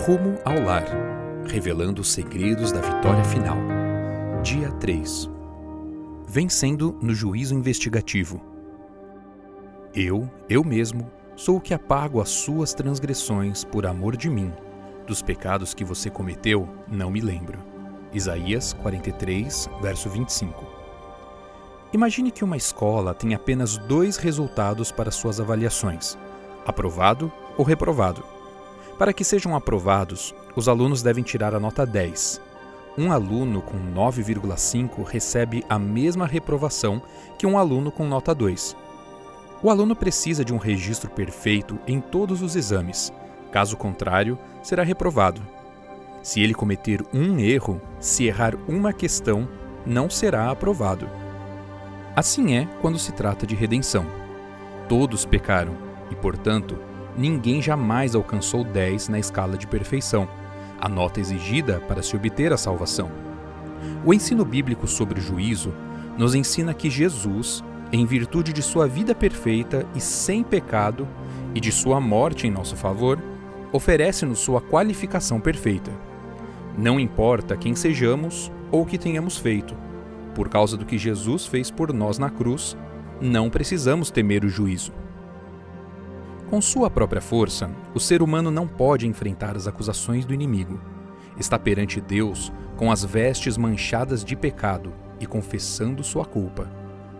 Rumo ao Lar Revelando os segredos da vitória final. Dia 3 Vencendo no juízo investigativo. Eu, eu mesmo, sou o que apago as suas transgressões por amor de mim. Dos pecados que você cometeu, não me lembro. Isaías 43, verso 25. Imagine que uma escola tem apenas dois resultados para suas avaliações: aprovado ou reprovado. Para que sejam aprovados, os alunos devem tirar a nota 10. Um aluno com 9,5 recebe a mesma reprovação que um aluno com nota 2. O aluno precisa de um registro perfeito em todos os exames, caso contrário, será reprovado. Se ele cometer um erro, se errar uma questão, não será aprovado. Assim é quando se trata de redenção. Todos pecaram e, portanto, ninguém jamais alcançou 10 na escala de perfeição, a nota exigida para se obter a salvação. O ensino bíblico sobre o juízo nos ensina que Jesus, em virtude de sua vida perfeita e sem pecado, e de sua morte em nosso favor, oferece-nos sua qualificação perfeita. Não importa quem sejamos ou o que tenhamos feito, por causa do que Jesus fez por nós na cruz, não precisamos temer o juízo. Com sua própria força, o ser humano não pode enfrentar as acusações do inimigo. Está perante Deus com as vestes manchadas de pecado e confessando sua culpa.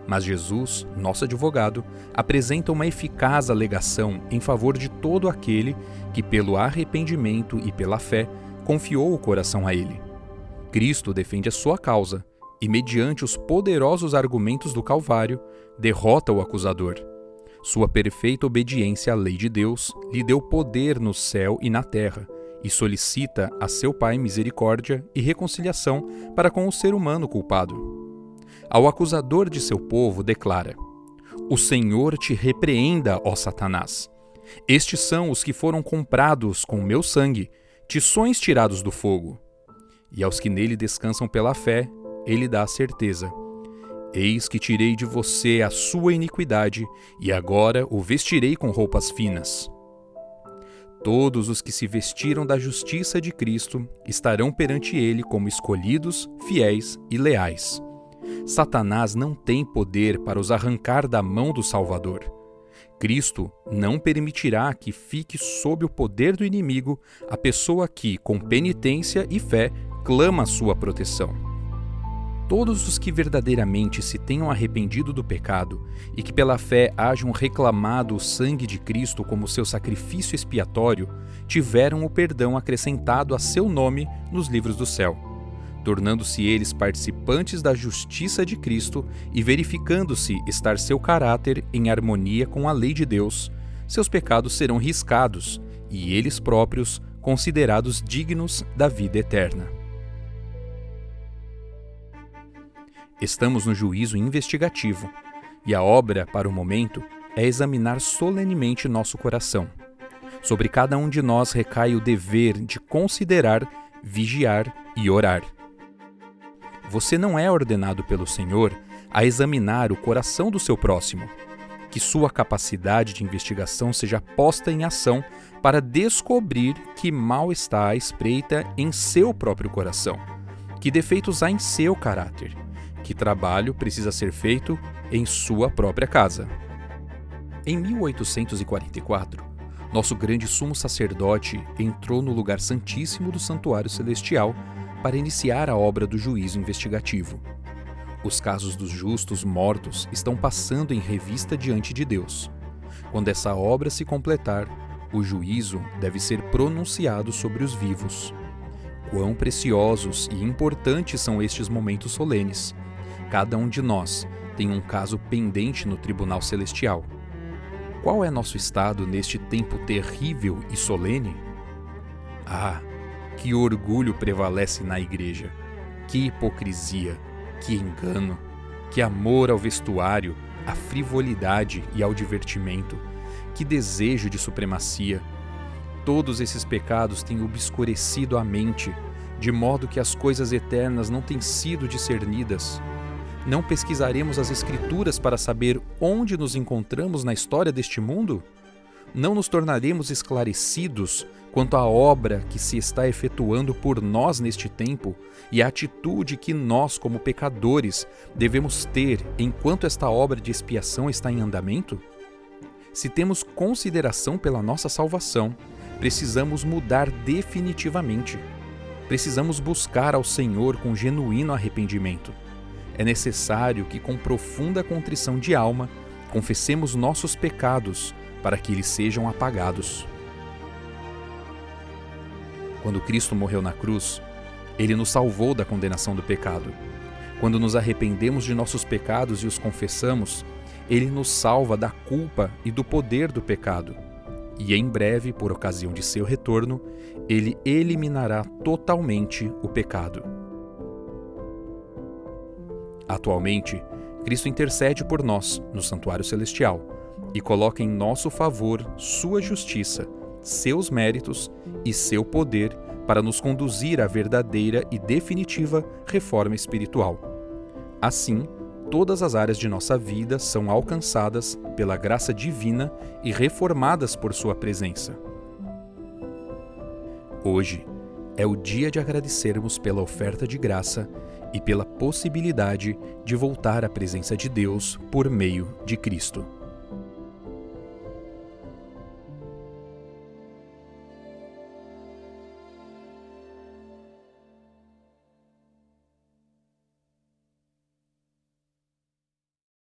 Mas Jesus, nosso advogado, apresenta uma eficaz alegação em favor de todo aquele que, pelo arrependimento e pela fé, confiou o coração a ele. Cristo defende a sua causa e, mediante os poderosos argumentos do Calvário, derrota o acusador sua perfeita obediência à lei de Deus lhe deu poder no céu e na terra, e solicita a seu Pai misericórdia e reconciliação para com o ser humano culpado. Ao acusador de seu povo, declara: O Senhor te repreenda, ó Satanás. Estes são os que foram comprados com meu sangue, tições tirados do fogo. E aos que nele descansam pela fé, ele dá a certeza Eis que tirei de você a sua iniquidade, e agora o vestirei com roupas finas. Todos os que se vestiram da justiça de Cristo estarão perante ele como escolhidos, fiéis e leais. Satanás não tem poder para os arrancar da mão do Salvador. Cristo não permitirá que fique sob o poder do inimigo a pessoa que, com penitência e fé, clama sua proteção todos os que verdadeiramente se tenham arrependido do pecado e que pela fé hajam reclamado o sangue de Cristo como seu sacrifício expiatório, tiveram o perdão acrescentado a seu nome nos livros do céu, tornando-se eles participantes da justiça de Cristo e verificando-se estar seu caráter em harmonia com a lei de Deus, seus pecados serão riscados e eles próprios considerados dignos da vida eterna. Estamos no juízo investigativo, e a obra, para o momento, é examinar solenemente nosso coração. Sobre cada um de nós recai o dever de considerar, vigiar e orar. Você não é ordenado pelo Senhor a examinar o coração do seu próximo. Que sua capacidade de investigação seja posta em ação para descobrir que mal está à espreita em seu próprio coração, que defeitos há em seu caráter que trabalho precisa ser feito em sua própria casa. Em 1844, nosso grande sumo sacerdote entrou no lugar santíssimo do santuário celestial para iniciar a obra do juízo investigativo. Os casos dos justos mortos estão passando em revista diante de Deus. Quando essa obra se completar, o juízo deve ser pronunciado sobre os vivos. Quão preciosos e importantes são estes momentos solenes, Cada um de nós tem um caso pendente no tribunal celestial. Qual é nosso estado neste tempo terrível e solene? Ah, que orgulho prevalece na igreja! Que hipocrisia! Que engano! Que amor ao vestuário, à frivolidade e ao divertimento! Que desejo de supremacia! Todos esses pecados têm obscurecido a mente, de modo que as coisas eternas não têm sido discernidas. Não pesquisaremos as Escrituras para saber onde nos encontramos na história deste mundo? não nos tornaremos esclarecidos quanto à obra que se está efetuando por nós neste tempo e a atitude que nós, como pecadores, devemos ter enquanto esta obra de expiação está em andamento? Se temos consideração pela nossa salvação, precisamos mudar definitivamente. Precisamos buscar ao Senhor com genuíno arrependimento. É necessário que, com profunda contrição de alma, confessemos nossos pecados para que eles sejam apagados. Quando Cristo morreu na cruz, ele nos salvou da condenação do pecado. Quando nos arrependemos de nossos pecados e os confessamos, ele nos salva da culpa e do poder do pecado. E em breve, por ocasião de seu retorno, ele eliminará totalmente o pecado. Atualmente, Cristo intercede por nós no santuário celestial e coloca em nosso favor sua justiça, seus méritos e seu poder para nos conduzir à verdadeira e definitiva reforma espiritual. Assim, todas as áreas de nossa vida são alcançadas pela graça divina e reformadas por Sua presença. Hoje é o dia de agradecermos pela oferta de graça e pela possibilidade de voltar à presença de Deus por meio de Cristo.